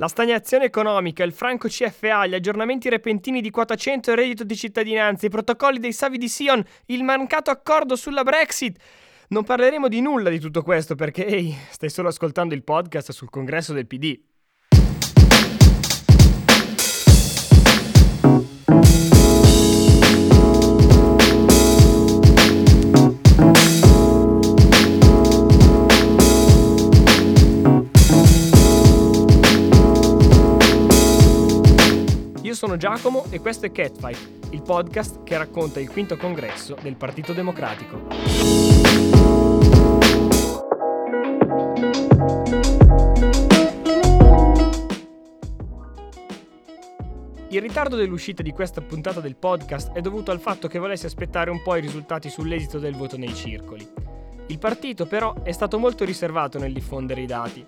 La stagnazione economica, il franco CFA, gli aggiornamenti repentini di quota 100 e reddito di cittadinanza, i protocolli dei Savi di Sion, il mancato accordo sulla Brexit. Non parleremo di nulla di tutto questo perché, ehi, stai solo ascoltando il podcast sul congresso del PD. Io sono Giacomo e questo è Catfight, il podcast che racconta il quinto congresso del Partito Democratico. Il ritardo dell'uscita di questa puntata del podcast è dovuto al fatto che volessi aspettare un po' i risultati sull'esito del voto nei circoli. Il partito però è stato molto riservato nel diffondere i dati.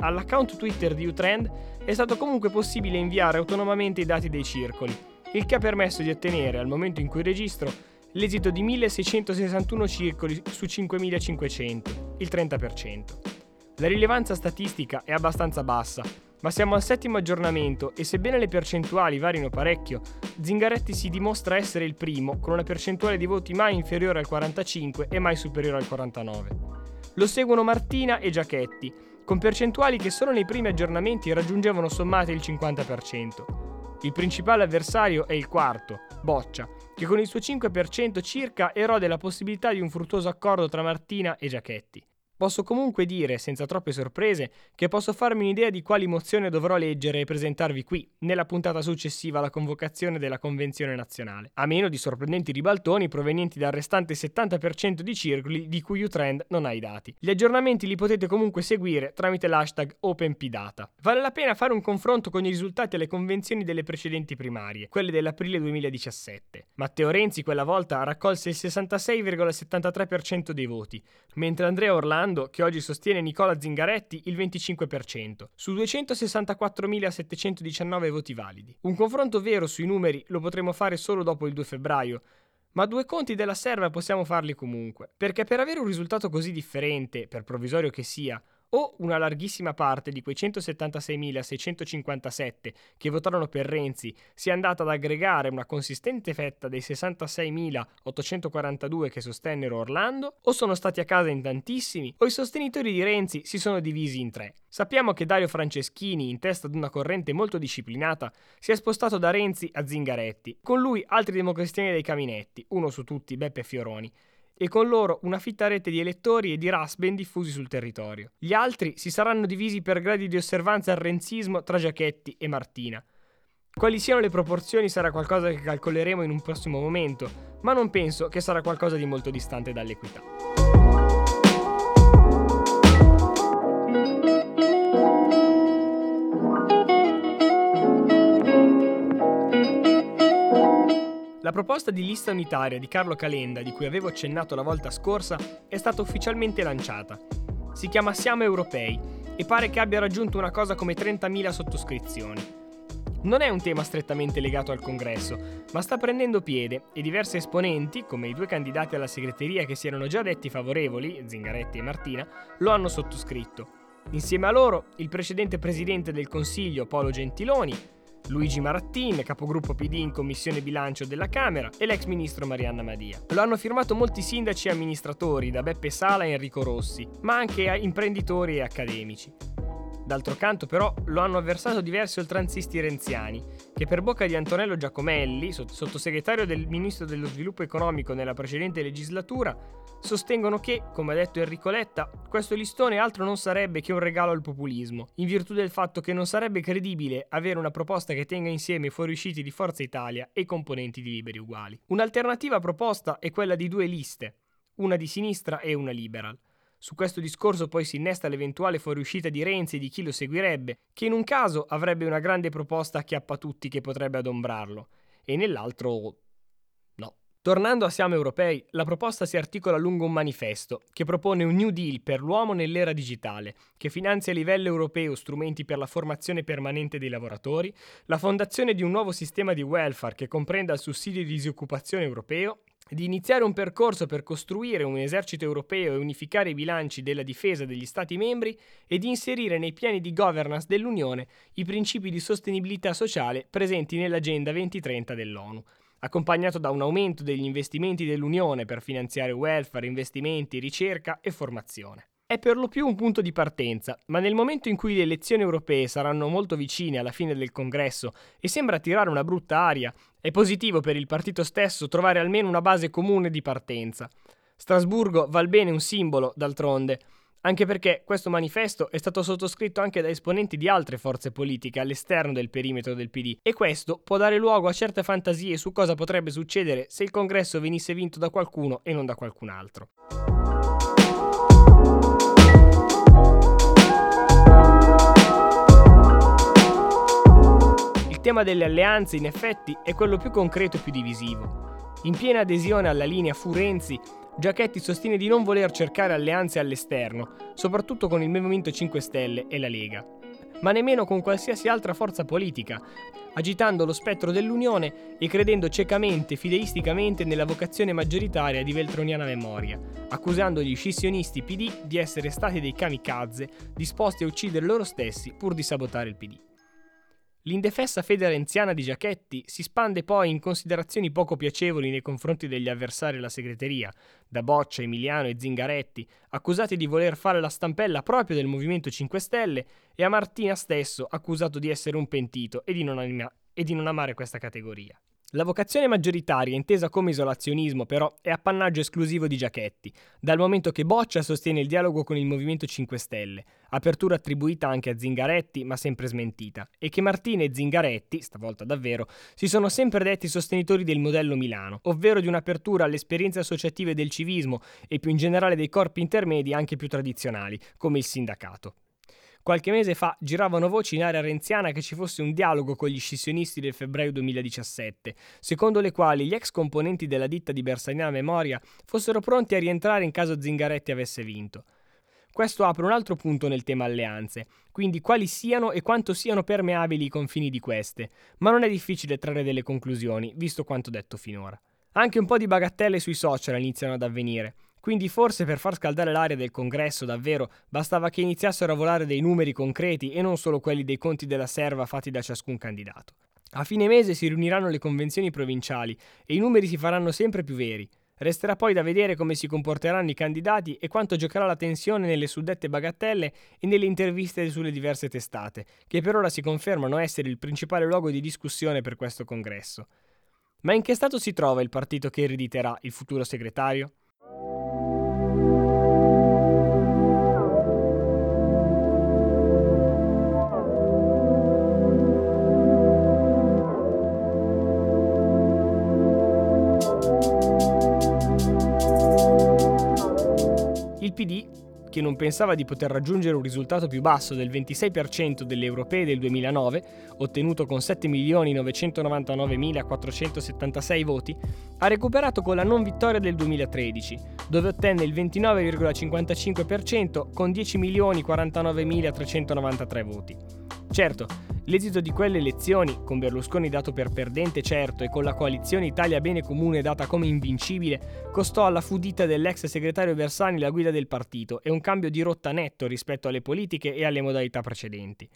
All'account Twitter di Utrend è stato comunque possibile inviare autonomamente i dati dei circoli, il che ha permesso di ottenere, al momento in cui registro, l'esito di 1661 circoli su 5500, il 30%. La rilevanza statistica è abbastanza bassa, ma siamo al settimo aggiornamento e sebbene le percentuali varino parecchio, Zingaretti si dimostra essere il primo con una percentuale di voti mai inferiore al 45 e mai superiore al 49. Lo seguono Martina e Giachetti, con percentuali che solo nei primi aggiornamenti raggiungevano sommate il 50%. Il principale avversario è il quarto, Boccia, che con il suo 5% circa erode la possibilità di un fruttuoso accordo tra Martina e Giachetti. Posso comunque dire, senza troppe sorprese, che posso farmi un'idea di quali mozione dovrò leggere e presentarvi qui, nella puntata successiva alla convocazione della Convenzione nazionale, a meno di sorprendenti ribaltoni provenienti dal restante 70% di circoli di cui Utrend non ha i dati. Gli aggiornamenti li potete comunque seguire tramite l'hashtag OpenPData. Vale la pena fare un confronto con i risultati alle convenzioni delle precedenti primarie, quelle dell'aprile 2017. Matteo Renzi quella volta raccolse il 66,73% dei voti, mentre Andrea Orlando che oggi sostiene Nicola Zingaretti, il 25%, su 264.719 voti validi. Un confronto vero sui numeri lo potremo fare solo dopo il 2 febbraio, ma due conti della serva possiamo farli comunque, perché per avere un risultato così differente, per provvisorio che sia, o una larghissima parte di quei 176.657 che votarono per Renzi sia andata ad aggregare una consistente fetta dei 66.842 che sostennero Orlando, o sono stati a casa in tantissimi, o i sostenitori di Renzi si sono divisi in tre. Sappiamo che Dario Franceschini, in testa ad una corrente molto disciplinata, si è spostato da Renzi a Zingaretti, con lui altri democristiani dei caminetti, uno su tutti Beppe Fioroni, e con loro una fitta rete di elettori e di RAS ben diffusi sul territorio. Gli altri si saranno divisi per gradi di osservanza al renzismo tra Giachetti e Martina. Quali siano le proporzioni sarà qualcosa che calcoleremo in un prossimo momento, ma non penso che sarà qualcosa di molto distante dall'equità. Proposta di lista unitaria di Carlo Calenda, di cui avevo accennato la volta scorsa, è stata ufficialmente lanciata. Si chiama Siamo Europei e pare che abbia raggiunto una cosa come 30.000 sottoscrizioni. Non è un tema strettamente legato al congresso, ma sta prendendo piede e diversi esponenti, come i due candidati alla segreteria che si erano già detti favorevoli, Zingaretti e Martina, lo hanno sottoscritto. Insieme a loro, il precedente presidente del Consiglio Paolo Gentiloni, Luigi Marattin, capogruppo PD in Commissione Bilancio della Camera, e l'ex ministro Marianna Madia. Lo hanno firmato molti sindaci e amministratori, da Beppe Sala a Enrico Rossi, ma anche imprenditori e accademici. D'altro canto, però, lo hanno avversato diversi oltranzisti renziani, che per bocca di Antonello Giacomelli, sottosegretario del Ministro dello Sviluppo Economico nella precedente legislatura, sostengono che, come ha detto Enrico Letta, questo listone altro non sarebbe che un regalo al populismo, in virtù del fatto che non sarebbe credibile avere una proposta che tenga insieme i fuoriusciti di Forza Italia e i componenti di Liberi Uguali. Un'alternativa proposta è quella di due liste, una di sinistra e una liberal. Su questo discorso poi si innesta l'eventuale fuoriuscita di Renzi e di chi lo seguirebbe, che in un caso avrebbe una grande proposta a tutti che potrebbe adombrarlo, e nell'altro no. Tornando a Siamo Europei, la proposta si articola lungo un manifesto che propone un New Deal per l'uomo nell'era digitale, che finanzia a livello europeo strumenti per la formazione permanente dei lavoratori, la fondazione di un nuovo sistema di welfare che comprenda il sussidio di disoccupazione europeo, di iniziare un percorso per costruire un esercito europeo e unificare i bilanci della difesa degli Stati membri e di inserire nei piani di governance dell'Unione i principi di sostenibilità sociale presenti nell'Agenda 2030 dell'ONU, accompagnato da un aumento degli investimenti dell'Unione per finanziare welfare, investimenti, ricerca e formazione. È per lo più un punto di partenza, ma nel momento in cui le elezioni europee saranno molto vicine alla fine del congresso e sembra tirare una brutta aria, è positivo per il partito stesso trovare almeno una base comune di partenza. Strasburgo val bene un simbolo, d'altronde, anche perché questo manifesto è stato sottoscritto anche da esponenti di altre forze politiche all'esterno del perimetro del PD e questo può dare luogo a certe fantasie su cosa potrebbe succedere se il congresso venisse vinto da qualcuno e non da qualcun altro. Tema delle alleanze, in effetti, è quello più concreto e più divisivo. In piena adesione alla linea Fu-Renzi, Giachetti sostiene di non voler cercare alleanze all'esterno, soprattutto con il Movimento 5 Stelle e la Lega, ma nemmeno con qualsiasi altra forza politica, agitando lo spettro dell'Unione e credendo ciecamente fideisticamente nella vocazione maggioritaria di Veltroniana memoria, accusando gli scissionisti PD di essere stati dei kamikaze disposti a uccidere loro stessi pur di sabotare il PD. L'indefessa fede renziana di Giachetti si spande poi in considerazioni poco piacevoli nei confronti degli avversari della segreteria, da Boccia, Emiliano e Zingaretti, accusati di voler fare la stampella proprio del Movimento 5 Stelle, e a Martina stesso, accusato di essere un pentito e di non, anima- e di non amare questa categoria. La vocazione maggioritaria, intesa come isolazionismo, però, è appannaggio esclusivo di Giachetti, dal momento che Boccia sostiene il dialogo con il Movimento 5 Stelle, apertura attribuita anche a Zingaretti, ma sempre smentita, e che Martina e Zingaretti, stavolta davvero, si sono sempre detti sostenitori del modello Milano, ovvero di un'apertura alle esperienze associative del civismo e più in generale dei corpi intermedi anche più tradizionali, come il sindacato. Qualche mese fa giravano voci in area renziana che ci fosse un dialogo con gli scissionisti del febbraio 2017, secondo le quali gli ex componenti della ditta di Bersaniana Memoria fossero pronti a rientrare in caso Zingaretti avesse vinto. Questo apre un altro punto nel tema alleanze, quindi quali siano e quanto siano permeabili i confini di queste, ma non è difficile trarre delle conclusioni, visto quanto detto finora. Anche un po' di bagattelle sui social iniziano ad avvenire. Quindi forse per far scaldare l'aria del congresso davvero bastava che iniziassero a volare dei numeri concreti e non solo quelli dei conti della serva fatti da ciascun candidato. A fine mese si riuniranno le convenzioni provinciali e i numeri si faranno sempre più veri. Resterà poi da vedere come si comporteranno i candidati e quanto giocherà la tensione nelle suddette bagattelle e nelle interviste sulle diverse testate, che per ora si confermano essere il principale luogo di discussione per questo congresso. Ma in che stato si trova il partito che erediterà il futuro segretario? PD, che non pensava di poter raggiungere un risultato più basso del 26% delle europee del 2009, ottenuto con 7.999.476 voti, ha recuperato con la non vittoria del 2013, dove ottenne il 29,55% con 10.049.393 voti. Certo, L'esito di quelle elezioni, con Berlusconi dato per perdente certo e con la coalizione Italia Bene Comune data come invincibile, costò alla fudita dell'ex segretario Bersani la guida del partito e un cambio di rotta netto rispetto alle politiche e alle modalità precedenti.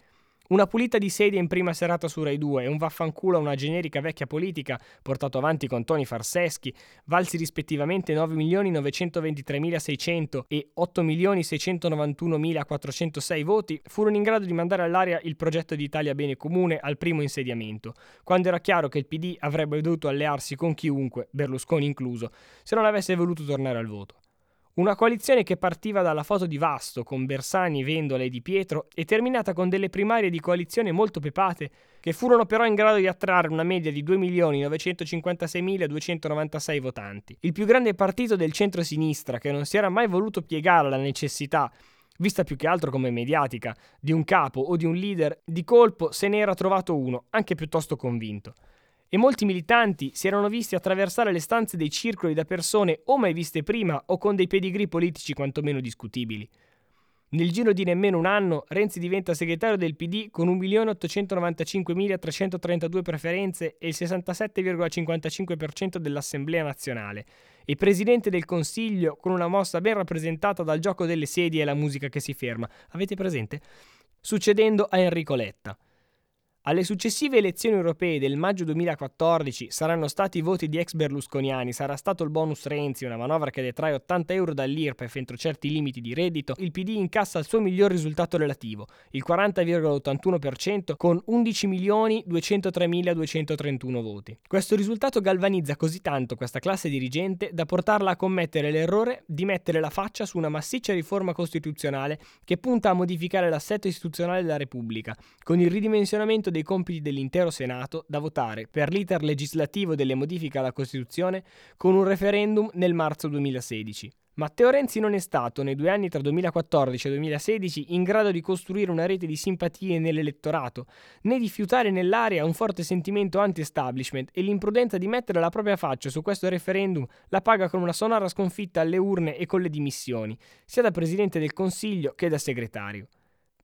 Una pulita di sedie in prima serata su Rai 2 e un vaffanculo a una generica vecchia politica portato avanti con Toni Farseschi, valsi rispettivamente 9.923.600 e 8.691.406 voti, furono in grado di mandare all'aria il progetto di Italia Bene Comune al primo insediamento, quando era chiaro che il PD avrebbe dovuto allearsi con chiunque, Berlusconi incluso, se non avesse voluto tornare al voto. Una coalizione che partiva dalla foto di Vasto con Bersani, Vendola e Di Pietro e terminata con delle primarie di coalizione molto pepate che furono però in grado di attrarre una media di 2.956.296 votanti. Il più grande partito del centro-sinistra che non si era mai voluto piegare alla necessità vista più che altro come mediatica, di un capo o di un leader, di colpo se ne era trovato uno, anche piuttosto convinto e molti militanti si erano visti attraversare le stanze dei circoli da persone o mai viste prima o con dei pedigree politici quantomeno discutibili. Nel giro di nemmeno un anno Renzi diventa segretario del PD con 1.895.332 preferenze e il 67,55% dell'Assemblea nazionale e presidente del Consiglio con una mossa ben rappresentata dal gioco delle sedie e la musica che si ferma. Avete presente? Succedendo a Enrico Letta. Alle successive elezioni europee del maggio 2014 saranno stati i voti di ex berlusconiani, sarà stato il bonus Renzi, una manovra che detrae 80 euro dall'IRPEF entro certi limiti di reddito, il PD incassa il suo miglior risultato relativo, il 40,81% con 11.203.231 voti. Questo risultato galvanizza così tanto questa classe dirigente da portarla a commettere l'errore di mettere la faccia su una massiccia riforma costituzionale che punta a modificare l'assetto istituzionale della Repubblica, con il ridimensionamento dei dei compiti dell'intero Senato da votare per l'iter legislativo delle modifiche alla Costituzione con un referendum nel marzo 2016. Matteo Renzi non è stato, nei due anni tra 2014 e 2016, in grado di costruire una rete di simpatie nell'elettorato, né di fiutare nell'area un forte sentimento anti-establishment e l'imprudenza di mettere la propria faccia su questo referendum la paga con una sonora sconfitta alle urne e con le dimissioni, sia da Presidente del Consiglio che da segretario.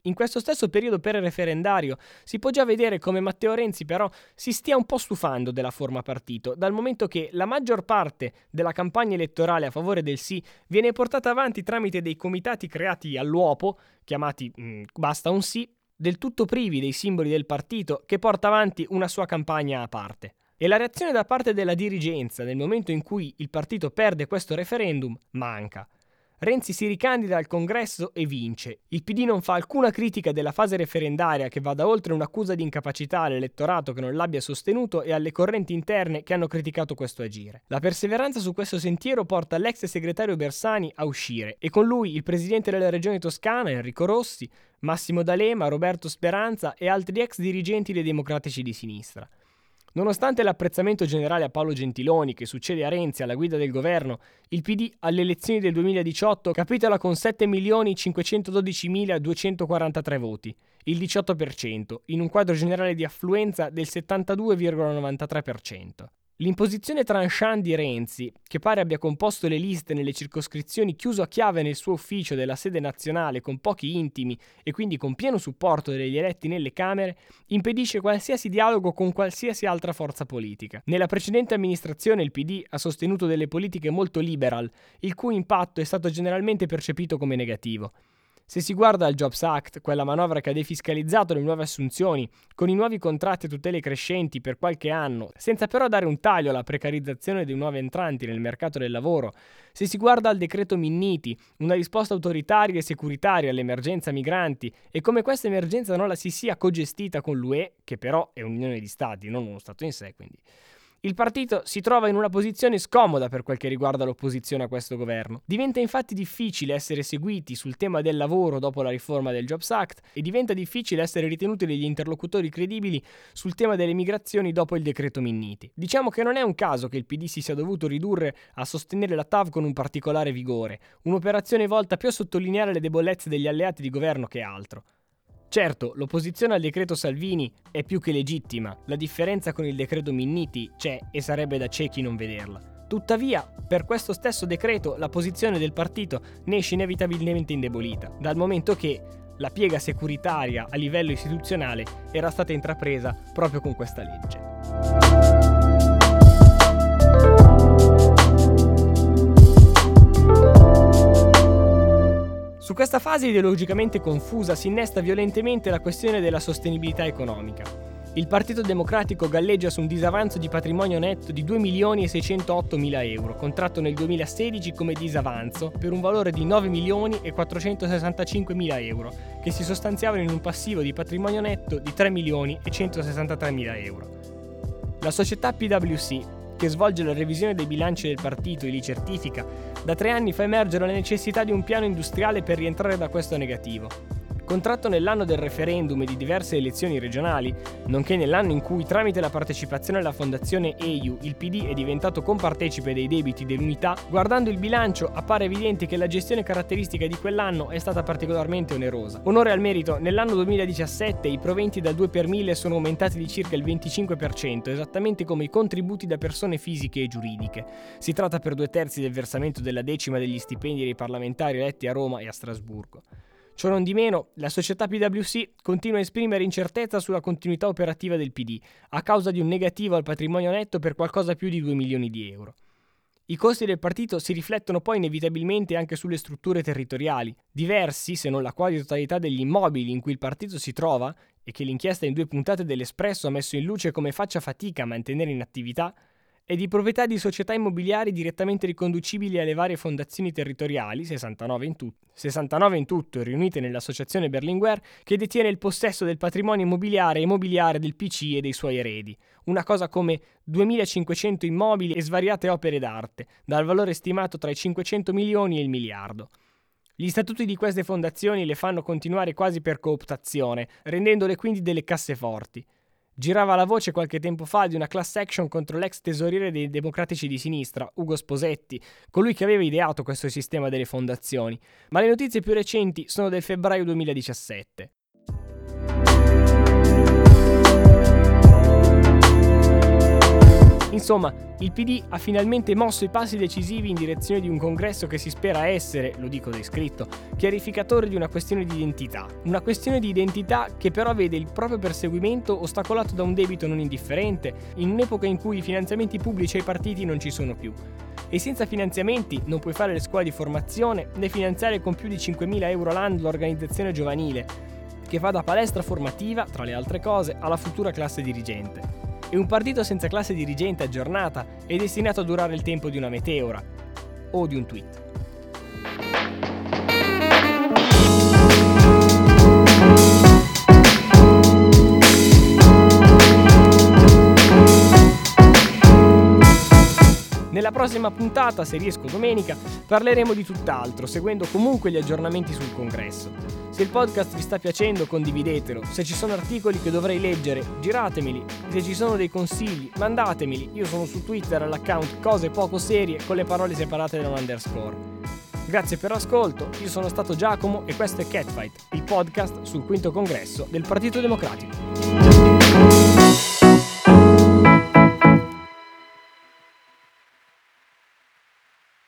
In questo stesso periodo per-referendario si può già vedere come Matteo Renzi però si stia un po' stufando della forma partito, dal momento che la maggior parte della campagna elettorale a favore del sì viene portata avanti tramite dei comitati creati all'uopo, chiamati mh, Basta un sì, del tutto privi dei simboli del partito, che porta avanti una sua campagna a parte. E la reazione da parte della dirigenza nel momento in cui il partito perde questo referendum manca. Renzi si ricandida al congresso e vince. Il PD non fa alcuna critica della fase referendaria che vada oltre un'accusa di incapacità all'elettorato che non l'abbia sostenuto e alle correnti interne che hanno criticato questo agire. La perseveranza su questo sentiero porta l'ex segretario Bersani a uscire e con lui il presidente della regione toscana Enrico Rossi, Massimo D'Alema, Roberto Speranza e altri ex dirigenti dei democratici di sinistra. Nonostante l'apprezzamento generale a Paolo Gentiloni, che succede a Renzi alla guida del governo, il PD alle elezioni del 2018 capitola con 7.512.243 voti, il 18%, in un quadro generale di affluenza del 72,93%. L'imposizione tranchant di Renzi, che pare abbia composto le liste nelle circoscrizioni chiuso a chiave nel suo ufficio della sede nazionale con pochi intimi e quindi con pieno supporto degli eletti nelle Camere, impedisce qualsiasi dialogo con qualsiasi altra forza politica. Nella precedente amministrazione il PD ha sostenuto delle politiche molto liberal, il cui impatto è stato generalmente percepito come negativo. Se si guarda al Jobs Act, quella manovra che ha defiscalizzato le nuove assunzioni, con i nuovi contratti a tutele crescenti per qualche anno, senza però dare un taglio alla precarizzazione dei nuovi entranti nel mercato del lavoro, se si guarda al decreto Minniti, una risposta autoritaria e securitaria all'emergenza migranti e come questa emergenza non la si sia cogestita con l'UE, che però è un'unione di stati, non uno stato in sé, quindi il partito si trova in una posizione scomoda per quel che riguarda l'opposizione a questo governo. Diventa infatti difficile essere seguiti sul tema del lavoro dopo la riforma del Jobs Act e diventa difficile essere ritenuti degli interlocutori credibili sul tema delle migrazioni dopo il decreto Minniti. Diciamo che non è un caso che il PD si sia dovuto ridurre a sostenere la TAV con un particolare vigore, un'operazione volta più a sottolineare le debolezze degli alleati di governo che altro. Certo, l'opposizione al decreto Salvini è più che legittima, la differenza con il decreto Minniti c'è e sarebbe da ciechi non vederla. Tuttavia, per questo stesso decreto la posizione del partito ne esce inevitabilmente indebolita, dal momento che la piega securitaria a livello istituzionale era stata intrapresa proprio con questa legge. Su questa fase ideologicamente confusa si innesta violentemente la questione della sostenibilità economica. Il Partito Democratico galleggia su un disavanzo di patrimonio netto di 2 milioni e 608 mila euro, contratto nel 2016 come disavanzo per un valore di 9 milioni e 465 mila euro, che si sostanziavano in un passivo di patrimonio netto di 3 milioni e 163 mila euro. La società PwC che svolge la revisione dei bilanci del partito e li certifica, da tre anni fa emergere la necessità di un piano industriale per rientrare da questo negativo contratto nell'anno del referendum e di diverse elezioni regionali, nonché nell'anno in cui tramite la partecipazione alla fondazione EU il PD è diventato compartecipe dei debiti dell'unità, guardando il bilancio appare evidente che la gestione caratteristica di quell'anno è stata particolarmente onerosa. Onore al merito, nell'anno 2017 i proventi da 2 per 1000 sono aumentati di circa il 25%, esattamente come i contributi da persone fisiche e giuridiche. Si tratta per due terzi del versamento della decima degli stipendi dei parlamentari eletti a Roma e a Strasburgo. Ciò non di meno, la società PwC continua a esprimere incertezza sulla continuità operativa del PD, a causa di un negativo al patrimonio netto per qualcosa più di 2 milioni di euro. I costi del partito si riflettono poi inevitabilmente anche sulle strutture territoriali. Diversi, se non la quasi totalità degli immobili in cui il partito si trova, e che l'inchiesta in due puntate dell'Espresso ha messo in luce come faccia fatica a mantenere in attività, è di proprietà di società immobiliari direttamente riconducibili alle varie fondazioni territoriali, 69 in, tut- 69 in tutto, riunite nell'associazione Berlinguer, che detiene il possesso del patrimonio immobiliare e immobiliare del PC e dei suoi eredi. Una cosa come 2500 immobili e svariate opere d'arte, dal valore stimato tra i 500 milioni e il miliardo. Gli statuti di queste fondazioni le fanno continuare quasi per cooptazione, rendendole quindi delle casseforti. Girava la voce qualche tempo fa di una class action contro l'ex tesoriere dei democratici di sinistra, Ugo Sposetti, colui che aveva ideato questo sistema delle fondazioni, ma le notizie più recenti sono del febbraio 2017. Insomma, il PD ha finalmente mosso i passi decisivi in direzione di un congresso che si spera essere, lo dico descritto, chiarificatore di una questione di identità. Una questione di identità che però vede il proprio perseguimento ostacolato da un debito non indifferente, in un'epoca in cui i finanziamenti pubblici ai partiti non ci sono più. E senza finanziamenti non puoi fare le scuole di formazione né finanziare con più di 5.000 euro l'anno l'organizzazione giovanile, che fa da palestra formativa, tra le altre cose, alla futura classe dirigente. E un partito senza classe dirigente aggiornata è destinato a durare il tempo di una meteora o di un tweet. Nella prossima puntata, se riesco domenica, parleremo di tutt'altro, seguendo comunque gli aggiornamenti sul congresso. Se il podcast vi sta piacendo, condividetelo. Se ci sono articoli che dovrei leggere, giratemeli. Se ci sono dei consigli, mandatemeli. Io sono su Twitter all'account Cose Poco Serie con le parole separate da un underscore. Grazie per l'ascolto, io sono stato Giacomo e questo è Catfight, il podcast sul quinto congresso del Partito Democratico.